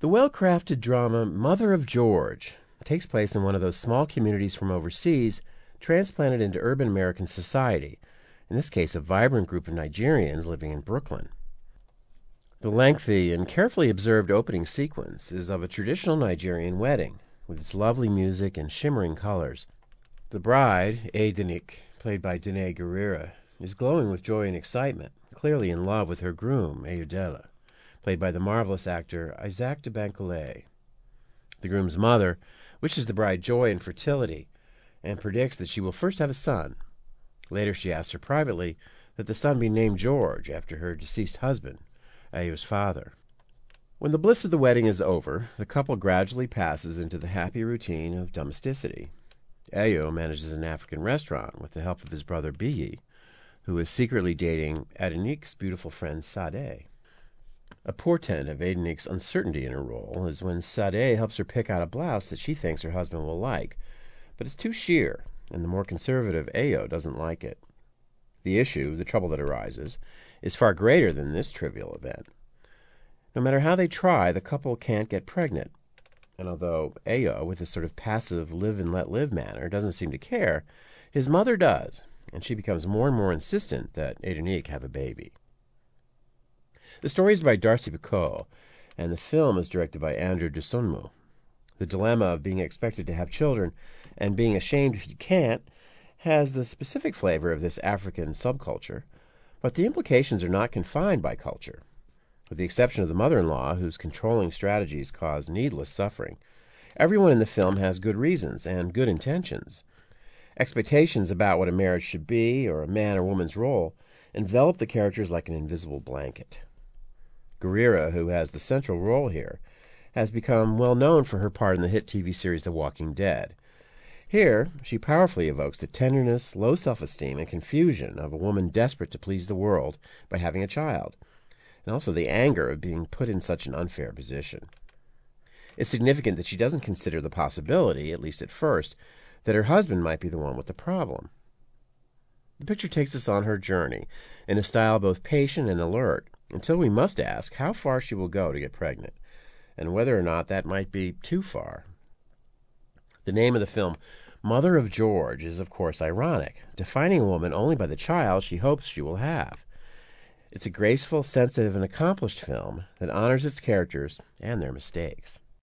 The well crafted drama Mother of George takes place in one of those small communities from overseas transplanted into urban American society, in this case, a vibrant group of Nigerians living in Brooklyn. The lengthy and carefully observed opening sequence is of a traditional Nigerian wedding, with its lovely music and shimmering colors. The bride, Adenik, played by Danai Gurira, is glowing with joy and excitement, clearly in love with her groom, Ayodele, played by the marvelous actor Isaach de Bankolé. The groom's mother wishes the bride joy and fertility and predicts that she will first have a son. Later, she asks her privately that the son be named George after her deceased husband, Ayo's father. When the bliss of the wedding is over, the couple gradually passes into the happy routine of domesticity. Ayo manages an African restaurant with the help of his brother Biyi, who is secretly dating Adenik's beautiful friend Sade. A portent of Adenik's uncertainty in her role is when Sade helps her pick out a blouse that she thinks her husband will like, but it's too sheer, and the more conservative Ayo doesn't like it. The issue, the trouble that arises, is far greater than this trivial event. No matter how they try, the couple can't get pregnant. And although Ayo, with his sort of passive live and let live manner, doesn't seem to care, his mother does, and she becomes more and more insistent that Adenik have a baby. The story is by Darci Picoult, and the film is directed by Andrew Dosunmu. The dilemma of being expected to have children and being ashamed if you can't has the specific flavor of this African subculture, but the implications are not confined by culture. With the exception of the mother in law, whose controlling strategies cause needless suffering, everyone in the film has good reasons and good intentions. Expectations about what a marriage should be, or a man or woman's role, envelop the characters like an invisible blanket. Gurira, who has the central role here, has become well known for her part in the hit TV series The Walking Dead. Here, she powerfully evokes the tenderness, low self esteem, and confusion of a woman desperate to please the world by having a child and also the anger of being put in such an unfair position. It's significant that she doesn't consider the possibility, at least at first, that her husband might be the one with the problem. The picture takes us on her journey in a style both patient and alert until we must ask how far she will go to get pregnant and whether or not that might be too far. The name of the film, Mother of George, is of course ironic, defining a woman only by the child she hopes she will have. It's a graceful, sensitive, and accomplished film that honors its characters and their mistakes.